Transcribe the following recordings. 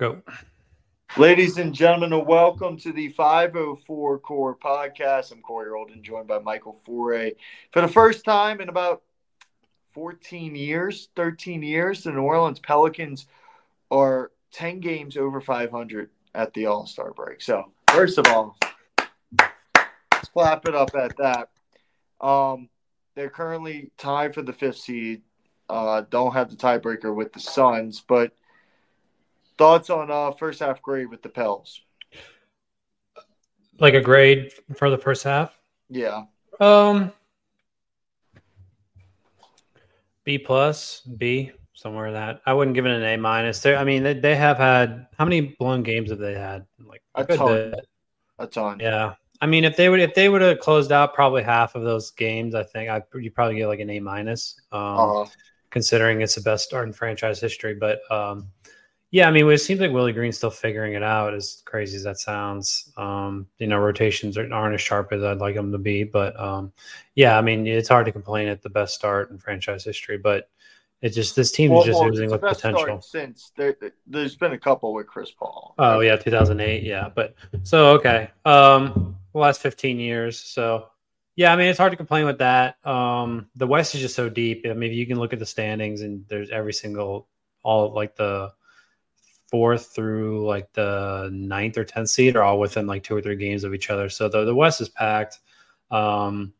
Go. Ladies and gentlemen, welcome to the 504 Core Podcast. I'm Corey Rholdon, joined by Michael Foret. For the first time in about 14 years, 13 years, the New Orleans Pelicans are 10 games over 500 at the All Star break. So, first of all, let's clap it up at that. Um, they're currently tied for the fifth seed. Uh, don't have the tiebreaker with the Suns, but thoughts on uh, first half grade with the Pels? Like a grade for the first half? Yeah. Um, B plus, B, somewhere in that. I wouldn't give it an A minus. There, I mean, they, they have had how many blown games have they had? Like a ton. A ton. Yeah. I mean, if they would if they would have closed out probably half of those games, I think I you probably get like an A minus, um, uh-huh. considering it's the best start in franchise history. But um, yeah, I mean, it seems like Willie Green's still figuring it out. As crazy as that sounds, um, you know, rotations aren't as sharp as I'd like them to be. But um, yeah, I mean, it's hard to complain at the best start in franchise history. But it just this team well, is just well, oozing with potential. Since there, has been a couple with Chris Paul. Oh yeah, 2008. Yeah, but so okay. Um, the last 15 years. So, yeah, I mean, it's hard to complain with that. Um, the West is just so deep. I mean, you can look at the standings and there's every single, all like the fourth through like the ninth or 10th seed are all within like two or three games of each other. So the, the West is packed. Um,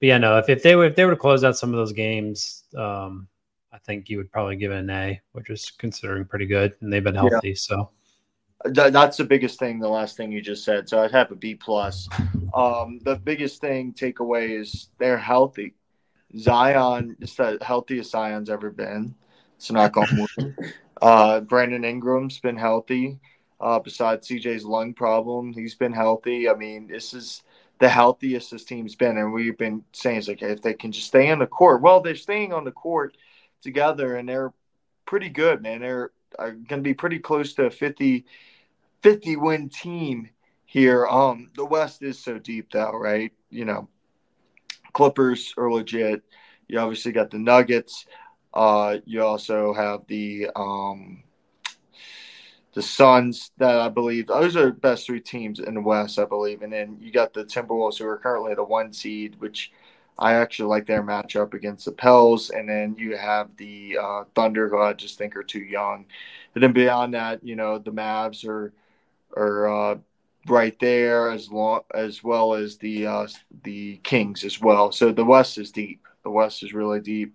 but yeah, no, if, if they would, if they were to close out some of those games, um, I think you would probably give it an A, which is considering pretty good, and they've been healthy. Yeah. So that's the biggest thing. The last thing you just said. So I'd have a B plus. Um, the biggest thing takeaway is they're healthy. Zion is the healthiest Zion's ever been. It's not going. Uh, Brandon Ingram's been healthy. Uh, besides CJ's lung problem, he's been healthy. I mean, this is the healthiest this team's been, and we've been saying it's like if they can just stay on the court. Well, they're staying on the court together, and they're pretty good, man. They're are going to be pretty close to a 50, 50 win team here. Um, the West is so deep, though, right? You know, Clippers are legit. You obviously got the Nuggets. Uh, you also have the um, the Suns that I believe those are best three teams in the West, I believe, and then you got the Timberwolves who are currently the one seed, which I actually like their matchup against the Pels, and then you have the uh, Thunder, who I just think are too young. And then beyond that, you know, the Mavs are are uh, right there as long as well as the uh, the Kings as well. So the West is deep. The West is really deep.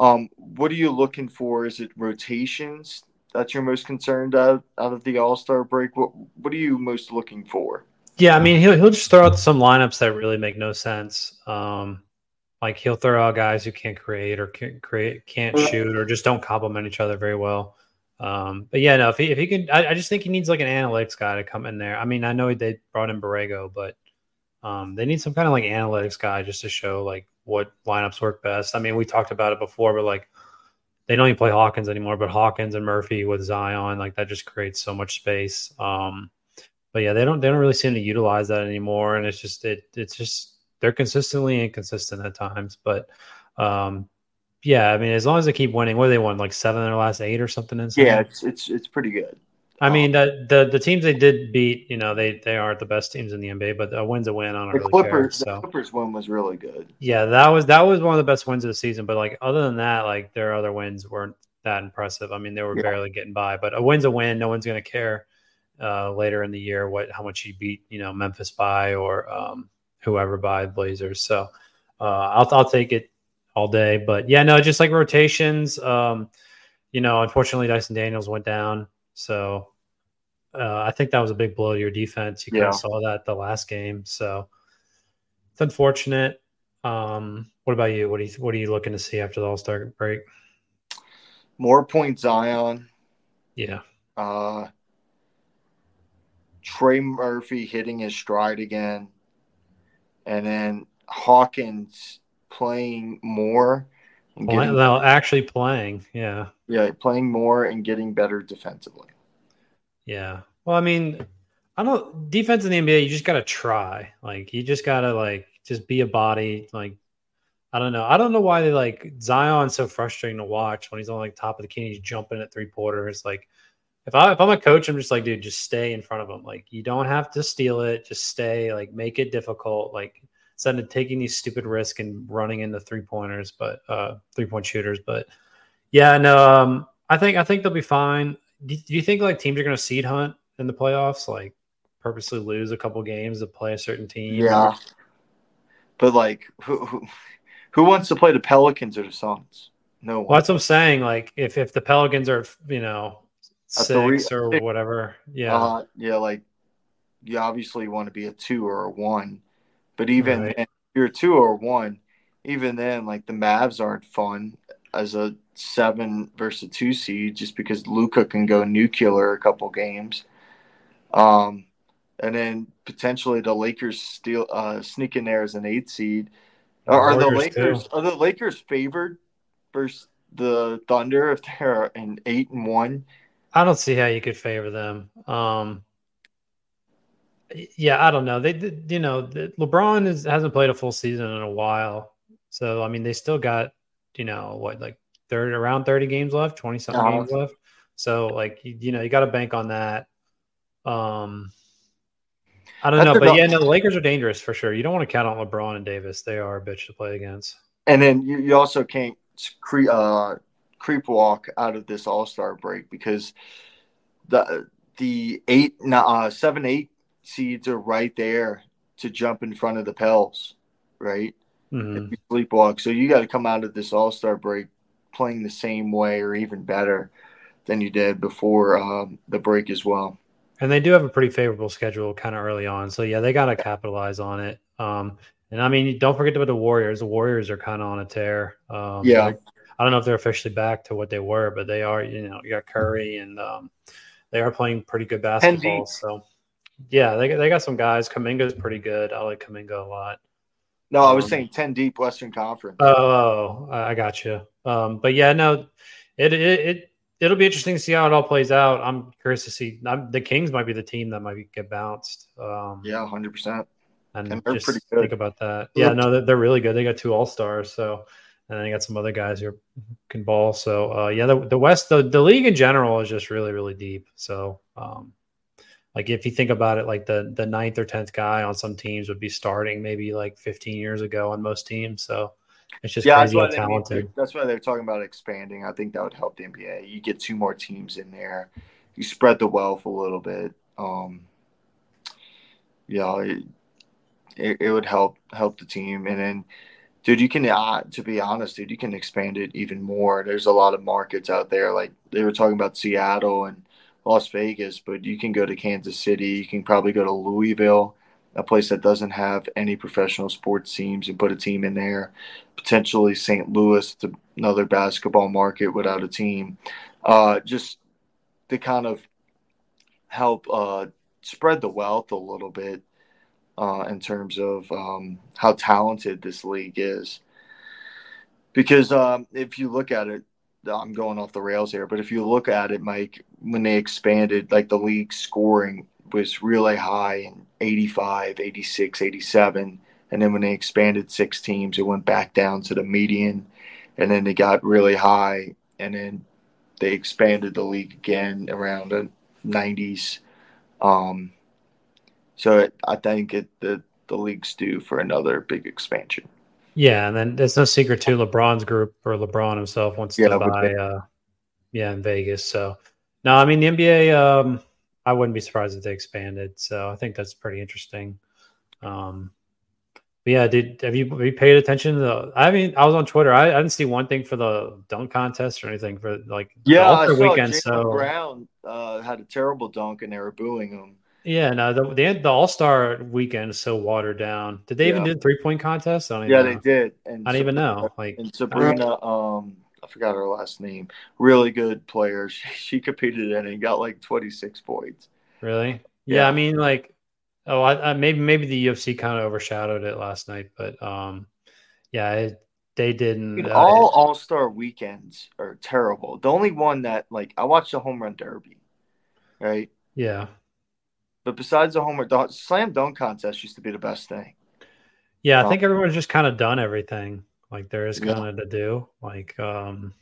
Um, what are you looking for? Is it rotations that you're most concerned of out of the All Star break? What What are you most looking for? Yeah, I mean he'll he'll just throw out some lineups that really make no sense. Um, like he'll throw out guys who can't create or can't create, can't shoot, or just don't complement each other very well. Um, but yeah, no, if he if he can, I, I, just think he needs like an analytics guy to come in there. I mean, I know they brought in Borrego, but um, they need some kind of like analytics guy just to show like what lineups work best. I mean, we talked about it before, but like they don't even play Hawkins anymore, but Hawkins and Murphy with Zion, like that just creates so much space. Um, but yeah, they don't they don't really seem to utilize that anymore, and it's just it it's just they're consistently inconsistent at times, but um, yeah, I mean, as long as they keep winning, what do they won like seven in their last eight or something? Yeah, it's it's it's pretty good. I um, mean, the, the the teams they did beat, you know, they they aren't the best teams in the NBA, but a win's a win. I the really Clippers, care. So. The Clippers win was really good. Yeah, that was that was one of the best wins of the season. But like other than that, like their other wins weren't that impressive. I mean, they were yeah. barely getting by. But a win's a win. No one's going to care uh, later in the year what how much you beat, you know, Memphis by or um, whoever by Blazers. So uh, I'll I'll take it all day. But yeah, no, just like rotations. Um, you know, unfortunately, Dyson Daniels went down, so uh, I think that was a big blow to your defense. You kind of saw that the last game, so it's unfortunate. Um, what about you? What do you what are you looking to see after the All Star break? More points, Zion. Yeah. Uh, Trey Murphy hitting his stride again and then Hawkins playing more. And getting, well, actually playing, yeah, yeah, playing more and getting better defensively. Yeah, well, I mean, I don't defense in the NBA. You just got to try. Like, you just got to like just be a body. Like, I don't know. I don't know why they like Zion's so frustrating to watch when he's on like top of the key. He's jumping at three quarters. Like, if I if I'm a coach, I'm just like, dude, just stay in front of them. Like you don't have to steal it. Just stay. Like make it difficult. Like instead of taking these stupid risks and running into three pointers, but uh three point shooters. But yeah, no, um, I think I think they'll be fine. Do, do you think like teams are going to seed hunt in the playoffs? Like purposely lose a couple games to play a certain team? Yeah. But like, who, who who wants to play the Pelicans or the Suns? No one. Well, that's what I'm saying. Like if if the Pelicans are you know six or whatever, yeah, uh, yeah, like you obviously want to be a two or a one, but even right. if you're a two or a one, even then, like the Mavs aren't fun as a seven versus a two seed just because Luka can go nuclear a couple games. Um, and then potentially the Lakers steal uh, sneak in there as an eight seed. The are the Lakers too. are the Lakers favored versus the Thunder if they're an eight and one? I don't see how you could favor them. Um, yeah, I don't know. They, you know, LeBron is, hasn't played a full season in a while, so I mean, they still got, you know, what like third around thirty games left, twenty something games left. So like, you, you know, you got to bank on that. Um, I don't know, but yeah, no, the Lakers are dangerous for sure. You don't want to count on LeBron and Davis; they are a bitch to play against. And then you, you also can't creep, uh, creep walk out of this All Star break because the the eight, uh, seven, eight seeds are right there to jump in front of the Pels, right? Mm-hmm. Sleepwalk, so you got to come out of this All Star break playing the same way or even better than you did before um, the break as well. And they do have a pretty favorable schedule kind of early on. So yeah, they got to capitalize on it. Um, and I mean, don't forget about the Warriors. The Warriors are kind of on a tear. Um, yeah. Like, I don't know if they're officially back to what they were, but they are. You know, you got Curry, and um, they are playing pretty good basketball. So yeah, they they got some guys. Kuminga's pretty good. I like Kuminga a lot. No, I was um, saying ten deep Western Conference. Oh, I got you. Um, but yeah, no, it, it it it'll be interesting to see how it all plays out. I'm curious to see. I'm, the Kings might be the team that might get bounced. Um, yeah, hundred percent. And, and they're pretty good. Think about that. Yeah, no, they're, they're really good. They got two All Stars, so and then they got some other guys who can ball. So uh, yeah, the, the West, the, the league in general is just really really deep. So um, like if you think about it, like the the ninth or tenth guy on some teams would be starting maybe like 15 years ago on most teams. So it's just yeah, crazy how talented. that's why they're talking about expanding. I think that would help the NBA. You get two more teams in there. You spread the wealth a little bit. Um, yeah, it, it, it would help help the team. And then, dude, you can uh, to be honest, dude, you can expand it even more. There's a lot of markets out there. Like they were talking about Seattle and Las Vegas, but you can go to Kansas City. You can probably go to Louisville a place that doesn't have any professional sports teams and put a team in there. Potentially St. Louis, another basketball market without a team. Uh, just to kind of help uh, spread the wealth a little bit uh, in terms of um, how talented this league is. Because um, if you look at it, I'm going off the rails here, but if you look at it, Mike, when they expanded like the league scoring was really high in 85, 86, 87. And then when they expanded six teams, it went back down to the median. And then they got really high. And then they expanded the league again around the 90s. Um, so it, I think it, the, the league's due for another big expansion. Yeah, and then there's no secret to LeBron's group or LeBron himself wants yeah, to buy, uh, yeah, in Vegas. So no, I mean the NBA. Um, I wouldn't be surprised if they expanded. So I think that's pretty interesting. Um, but yeah, did have you, have you paid attention to the? I mean, I was on Twitter. I, I, didn't see one thing for the dunk contest or anything for like yeah, saw weekend. Jaylen so Brown uh, had a terrible dunk and they were booing him. Yeah, no, the the, the All Star weekend is so watered down. Did they yeah. even do three point contest? yeah, know. they did. And I don't even know. Like and Sabrina, um, I forgot her last name. Really good player. She, she competed in and got like 26 points. Really? Yeah. yeah I mean, like, oh, I, I, maybe maybe the UFC kind of overshadowed it last night, but um, yeah, it, they didn't. Uh, all All Star weekends are terrible. The only one that like I watched the home run derby, right? Yeah. But besides the home run, the slam dunk contest used to be the best thing. Yeah, I um, think everyone's just kind of done everything like there is kind of yeah. to do. Like, um,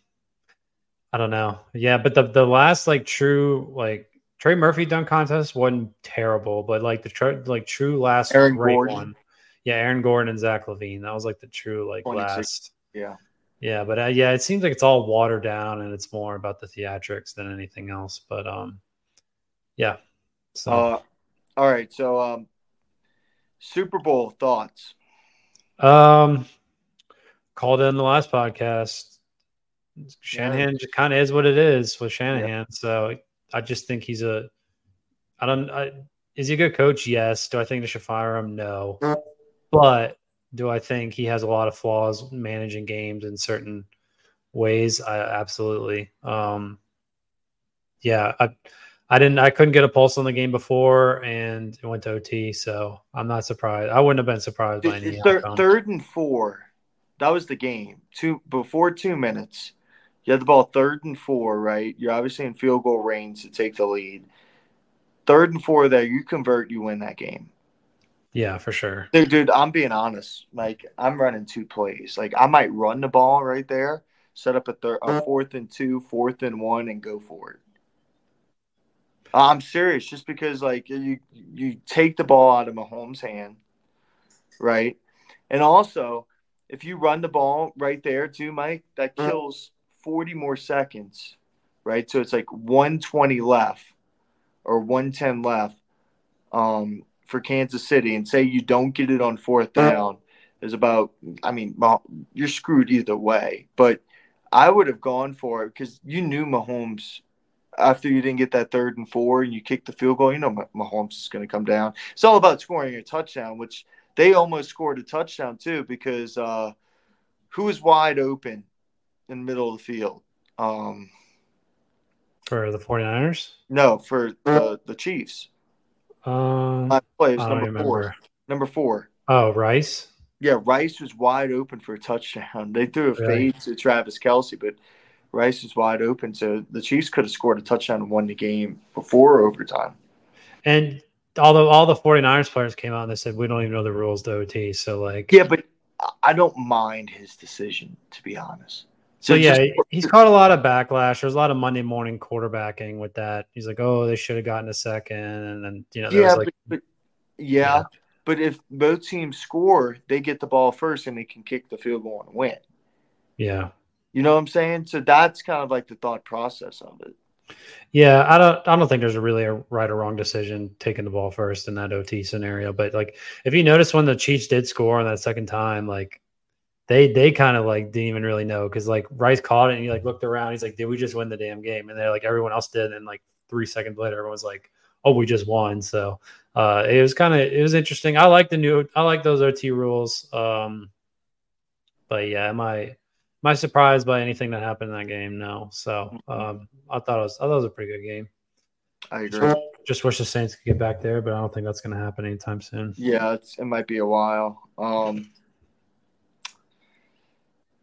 I don't know. Yeah, but the the last like true like Trey Murphy dunk contest wasn't terrible, but like the tr- like true last Aaron great Gordon. one. Yeah, Aaron Gordon and Zach LaVine. That was like the true like 26. last. Yeah. Yeah, but uh, yeah, it seems like it's all watered down and it's more about the theatrics than anything else. But um, yeah. So Uh, all right. So, um, Super Bowl thoughts. um, called in the last podcast. Shanahan just kind of is what it is with Shanahan. So I just think he's a. I don't. I, is he a good coach? Yes. Do I think they should fire him? No. But do I think he has a lot of flaws managing games in certain ways? I absolutely. Um, yeah, I, I didn't. I couldn't get a pulse on the game before, and it went to OT. So I'm not surprised. I wouldn't have been surprised by any Thir- third and four. That was the game. Two before two minutes. You had the ball third and four, right? You're obviously in field goal range to take the lead. Third and four there, you convert, you win that game. Yeah, for sure. Dude, dude, I'm being honest. Like I'm running two plays. Like I might run the ball right there, set up a third, a uh-huh. fourth and two, fourth and one, and go for it. I'm serious, just because like you you take the ball out of Mahomes' hand, right? And also, if you run the ball right there too, Mike, that kills 40 more seconds, right? So it's like 120 left or 110 left um, for Kansas City, and say you don't get it on fourth down, is about. I mean, you're screwed either way. But I would have gone for it because you knew Mahomes after you didn't get that third and four and you kicked the field goal. You know Mah- Mahomes is going to come down. It's all about scoring a touchdown, which they almost scored a touchdown too because uh, who was wide open in the middle of the field? Um, For the 49ers? no, for the, the Chiefs. Um, Last play was number remember. four. Number four. Oh, Rice? Yeah, Rice was wide open for a touchdown. They threw a Really? fade to Travis Kelce, but Rice was wide open. So the Chiefs could have scored a touchdown and won the game before overtime. And although all the 49ers players came out and they said, we don't even know the rules to OT. So, like, Yeah, but I- don't mind his decision, to be honest. So yeah, just- he's caught a lot of backlash. There's a lot of Monday morning quarterbacking with that. He's like, "Oh, they should have gotten a second. and then you know, yeah, was like, but, but yeah, Yeah. but if both teams score, they get the ball first and they can kick the field goal and win. yeah, You know what I'm saying? So that's kind of like the thought process of it. yeah. I don't, I don't think there's a really a right or wrong decision taking the ball first in that OT scenario. But like, if you notice when the Chiefs did score on that second time, like they they kind of like didn't even really know because like Rice caught it and he like looked around. He's like, "Did we just win the damn game?" And they're like, everyone else did. And like three seconds later, everyone was like, "Oh, we just won." So uh, it was kind of it was interesting. I like the new I like those OT rules. Um, but yeah, am I am I surprised by anything that happened in that game? No. So um, I thought it was I thought it was a pretty good game. I agree. Just wish the Saints could get back there, but I don't think that's going to happen anytime soon. Yeah, it's, it might be a while. Um,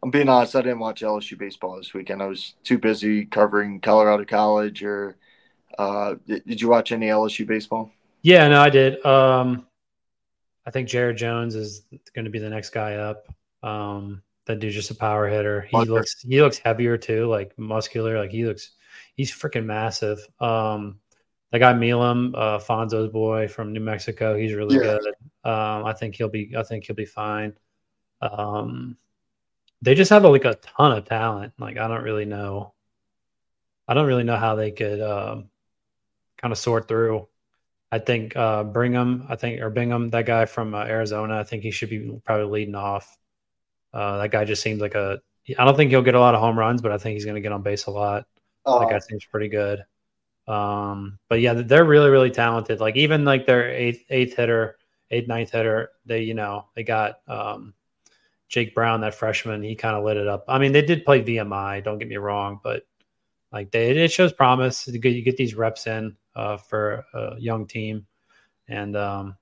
I'm being honest. I didn't watch LSU baseball this weekend. I was too busy covering Colorado College. Or uh, did, did you watch any LSU baseball? Yeah, no, I did. Um, I think Jared Jones is going to be the next guy up. Um, that dude's just a power hitter. He looks he looks heavier too, like muscular. Like he looks he's freaking massive. Um, that guy Milam, uh, Fonzo's boy from New Mexico, he's really Yeah. good. Um, I think he'll be I think he'll be fine. Um, they just have like a ton of talent. Like I don't really know. I don't really know how they could um, kind of sort through. I think uh, Brigham, I think or Bingham, that guy from uh, Arizona, I think he should be probably leading off. Uh, that guy just seems like a. I don't think he'll get a lot of home runs, but I think he's going to get on base a lot. That guy seems pretty good. Um, but yeah, they're really, really talented. Like even like their eighth, eighth hitter, eighth, ninth hitter, they you know they got um, Jake Brown, that freshman. He kind of lit it up. I mean, they did play VMI. Don't get me wrong, but like they it shows promise. You get, you get these reps in uh, for a young team, and um,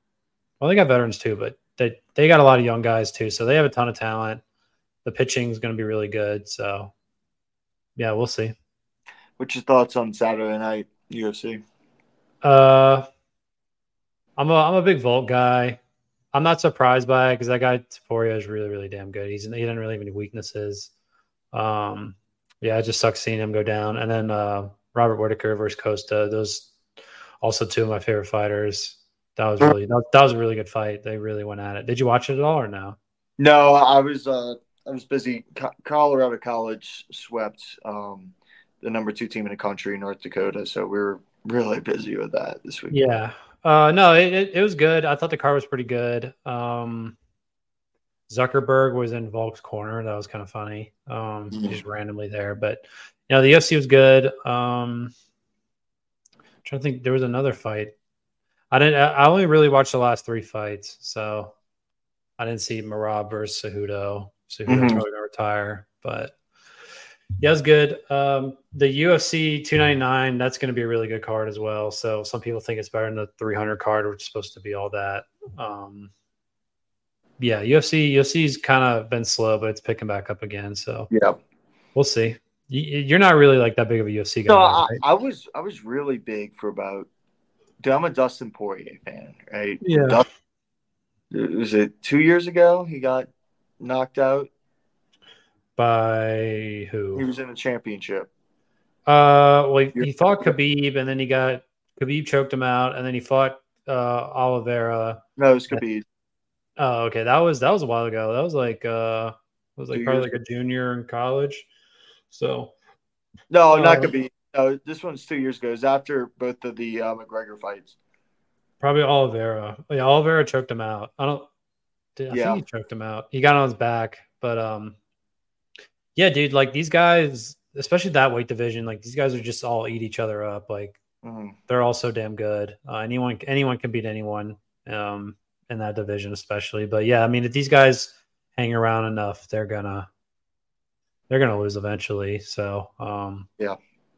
well, they got veterans too, but they they got a lot of young guys too. So they have a ton of talent. The pitching is going to be really good. So yeah, we'll see. what's your thoughts on Saturday night UFC? Uh, I'm a I'm a big Volk guy. I'm not surprised by it because that guy Topuria is really really damn good. He's he doesn't really have any weaknesses. Um, Yeah, it just sucks seeing him go down. And then uh, Robert Whittaker versus Costa. Those also two of my favorite fighters. That was really that, that was a really good fight. They really went at it. Did you watch it at all or no? No, I was uh, I was busy. Colorado College swept um, the number two team in the country, North Dakota. So we were really busy with that this week. Yeah. Uh, no, it, it, it, was good. I thought the car was pretty good. Um, Zuckerberg was in Volk's corner. That was kind of funny. Um, mm-hmm. just randomly there, but you know the UFC was good. Um, I'm trying to think, there was another fight. I didn't. I only really watched the last three fights, so I didn't see Merab versus Cejudo. Cejudo's mm-hmm. probably gonna retire, but yeah, it was good. Um, the UFC 299, that's going to be a really good card as well. So some people think it's better than the 300 card, which is supposed to be all that. Um, yeah, UFC UFC's kind of been slow, but it's picking back up again. So yeah, we'll see. You're not really like that big of a UFC guy. No, I. I was I was really big for about. Dude, I'm a Dustin Poirier fan, right? Yeah. Dustin, was it two years ago? He got knocked out by who? He was in a championship. Uh, well, he, he fought Khabib, and then he got Khabib choked him out, and then he fought uh Oliveira. No, it was Khabib. Oh, okay. That was that was a while ago. That was like uh was like Two probably like a junior in college. So No, uh, not Khabib. No, this one's two years ago. It's after both of the uh, McGregor fights. Probably Oliveira. Yeah, Oliveira choked him out. I don't I yeah. think he choked him out. He got on his back, but um yeah, dude, like these guys, especially that weight division, like these guys are just all eat each other up. Like mm-hmm. they're all so damn good. Uh, anyone anyone can beat anyone. Um in that division, especially. But yeah, I mean, if these guys hang around enough, they're gonna they're gonna lose eventually. So um, yeah,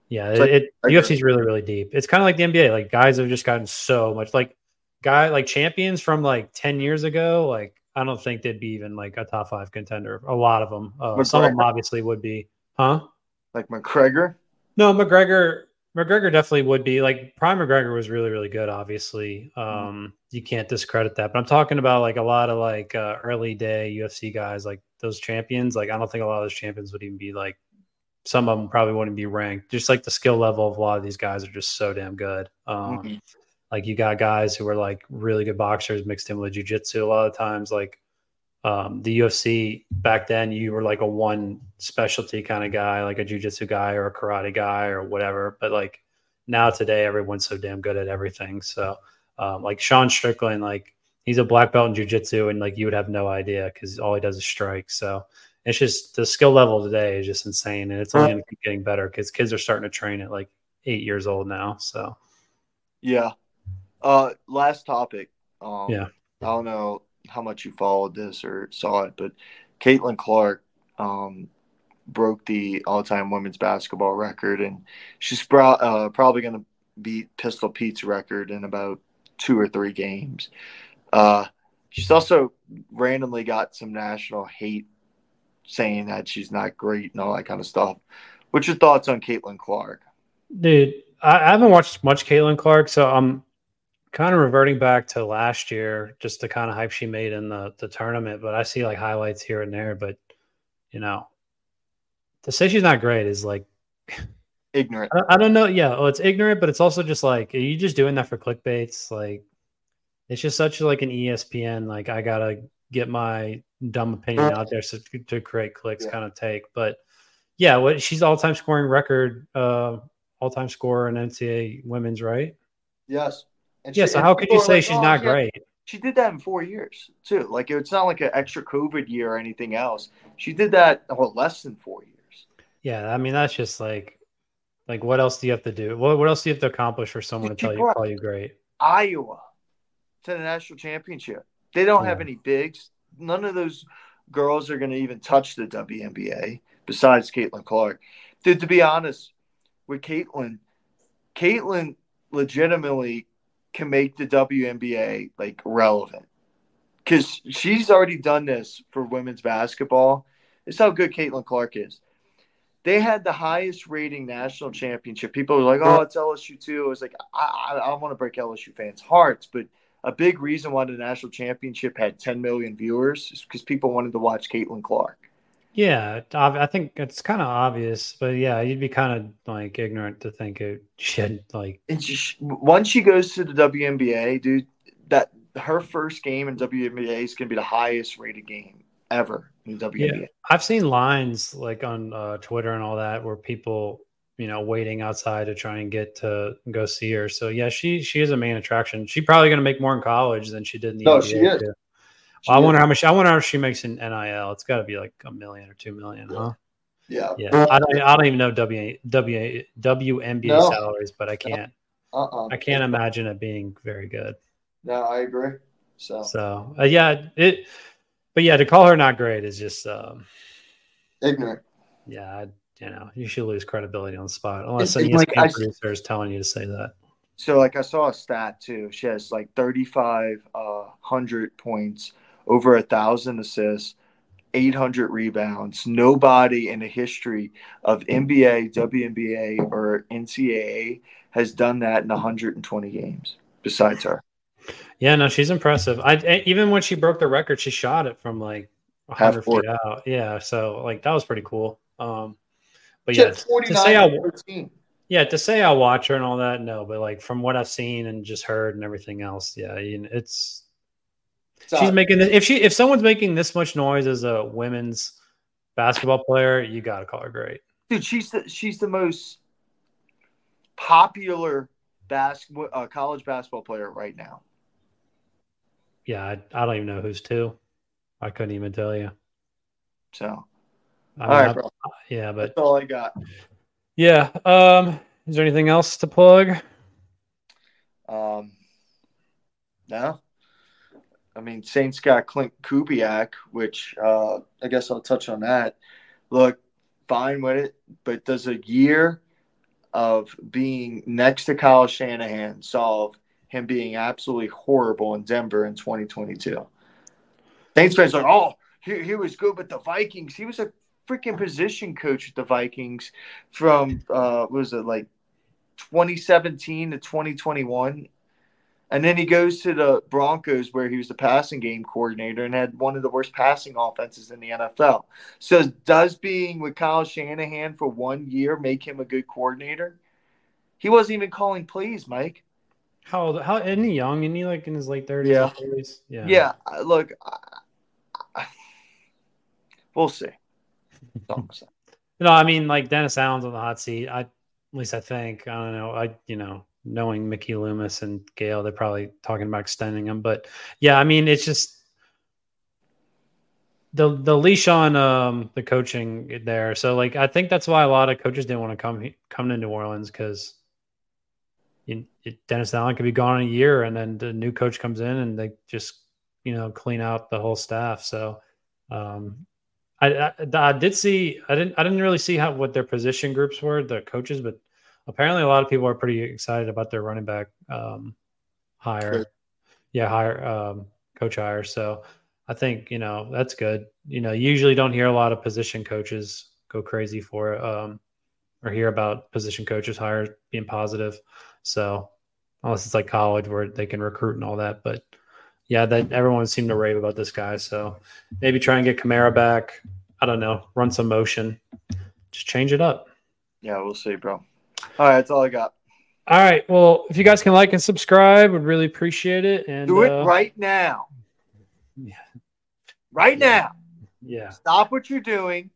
yeah, it, it UFC's really really deep. It's kind of like the NBA. Like guys have just gotten so much like guy like champions from like ten years ago. Like I don't think they'd be even like a top five contender. A lot of them. Uh, some of them obviously would be, huh? Like McGregor. No, McGregor. McGregor definitely would be like Prime McGregor was really really good. Obviously, um, mm. you can't discredit that. But I'm talking about like a lot of like uh, early day UFC guys, like those champions. Like I don't think a lot of those champions would even be like. Some of them probably wouldn't be ranked. Just like the skill level of a lot of these guys are just so damn good. Um, mm-hmm. Like you got guys who are like really good boxers mixed in with jujitsu. A lot of times, like um, the UFC back then, you were like a one specialty kind of guy, like a jujitsu guy or a karate guy or whatever. But like now today, everyone's so damn good at everything. So um, like Sean Strickland, like he's a black belt in jujitsu, and like you would have no idea because all he does is strike. So it's just the skill level today is just insane, and it's only going to keep getting better because kids are starting to train at like eight years old now. So yeah. Uh, last topic. Um, yeah. I don't know how much you followed this or saw it, but Caitlin Clark um, broke the all-time women's basketball record, and she's pro- uh, probably going to beat Pistol Pete's record in about two or three games. Uh, she's also randomly got some national hate saying that she's not great and all that kind of stuff. What's your thoughts on Caitlin Clark? Dude, I haven't watched much Caitlin Clark, so I'm kind of reverting back to last year, just the kind of hype she made in the the tournament. But I see like highlights here and there. But you know, to say she's not great is like ignorant. I, I don't know. Yeah, well, it's ignorant, but it's also just like, are you just doing that for clickbaits? Like, it's just such like an ESPN. Like, I gotta get my dumb opinion out there so, to create clicks, yeah. kind of take. But yeah, what she's all time scoring record, uh, all time scorer in NCAA women's, right? Yes. And yeah, she, so how could you say like, she's oh, not great? She did that in four years too. Like it's not like an extra COVID year or anything else. She did that well less than four years. Yeah, I mean that's just like, like what else do you have to do? What what else do you have to accomplish for someone to tell you call you great? Iowa to the national championship. They don't yeah. have any bigs. None of those girls are going to even touch the WNBA besides Caitlin Clark. Dude, to be honest, with Caitlin, Caitlin legitimately can make the WNBA like relevant because she's already done this for women's basketball. It's how good Caitlin Clark is. They had the highest rating national championship. People were like, "Oh, it's LSU too." I was like, "I, I, I want to break LSU fans' hearts," but a big reason why the national championship had 10 million viewers is because people wanted to watch Caitlin Clark. Yeah, I think it's kind of obvious, but yeah, you'd be kind of like ignorant to think it should like. She, once she goes to the WNBA, dude, that her first game in WNBA is going to be the highest rated game ever in WNBA. Yeah, I've seen lines like on uh, Twitter and all that where people, you know, waiting outside to try and get to go see her. So yeah, she she is a main attraction. She's probably going to make more in college than she did in the no, NBA. she is. Well, I wonder how much. I wonder how much she makes in NIL. It's got to be like a million or two million, huh? Yeah. Yeah. I don't. I don't even know W W WNBA No. salaries, but I can't. Uh-uh. I can't imagine it being very good. No, I agree. So, So uh, yeah, it. But yeah, to call her not great is just. um ignorant. Yeah, I, you know, you should lose credibility on the spot unless an like ESPN I- producer is telling you to say that. So, like, I saw a stat too. She has like 3,500 uh, hundred points, over a thousand assists, 800 rebounds. Nobody in the history of NBA, WNBA, or NCAA has done that in 120 games besides her. Yeah, no, she's impressive. I I- even when she broke the record, she shot it from like Half 100 feet out. Yeah, so like that was pretty cool. Um, but yeah, to say I, 13. yeah, to say I watch her and all that, no. But like from what I've seen and just heard and everything else, yeah, you know, it's So, she's making this, if she if someone's making this much noise as a women's basketball player, you got to call her great. dude, she's the she's the most popular basketball uh, college basketball player right now. Yeah, I, I don't even know who's two. I couldn't even tell you. So, all right, bro. yeah, but That's all I got. yeah. Um, is there anything else to plug? Um, no. I mean, Saints got Klint Kubiak, which uh, I guess I'll touch on that. Look, fine with it, but does a year of being next to Kyle Shanahan solve him being absolutely horrible in Denver in 2022? Saints fans are like, oh, he, he was good with the Vikings. He was a freaking position coach at the Vikings from, uh, what was it, like 2017 to 2021. And then he goes to the Broncos where he was the passing game coordinator and had one of the worst passing offenses in the NFL. So does being with Kyle Shanahan for one year make him a good coordinator? He wasn't even calling plays, Mike. How old? How isn't he young? Isn't he like in his late thirties? Yeah. yeah, Yeah, look, I, I, we'll see. I'm. No, I mean like Dennis Allen's on the hot seat. I at least I think. I don't know. I you know knowing Mickey Loomis and Gayle, they're probably talking about extending him. But yeah, I mean it's just the the leash on um the coaching there. So like I think that's why a lot of coaches didn't want to come come to New Orleans because. Dennis Allen could be gone in a year, and then the new coach comes in, and they just, you know, clean out the whole staff. So, um, I, I, I did see I didn't I didn't really see how what their position groups were the coaches but apparently a lot of people are pretty excited about their running back um, hire. Yeah hire um, coach hire. So I think you know that's good. You know you usually don't hear a lot of position coaches go crazy for it um, or hear about position coaches hire being positive. So unless it's like college where they can recruit and all that but yeah, that everyone seemed to rave about this guy. So maybe try and get Kamara back. I don't know, run some motion, just change it up. Yeah, we'll see, bro. All right, that's all I got. All right. Well, if you guys can like and subscribe, would really appreciate it. And Do it uh, right now. Yeah. Right Yeah. now. Yeah. Stop what you're doing.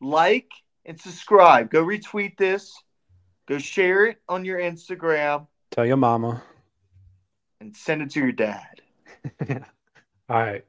Like and subscribe. Go retweet this. Go share it on your Instagram Tell your mama. And send it to your dad. All right.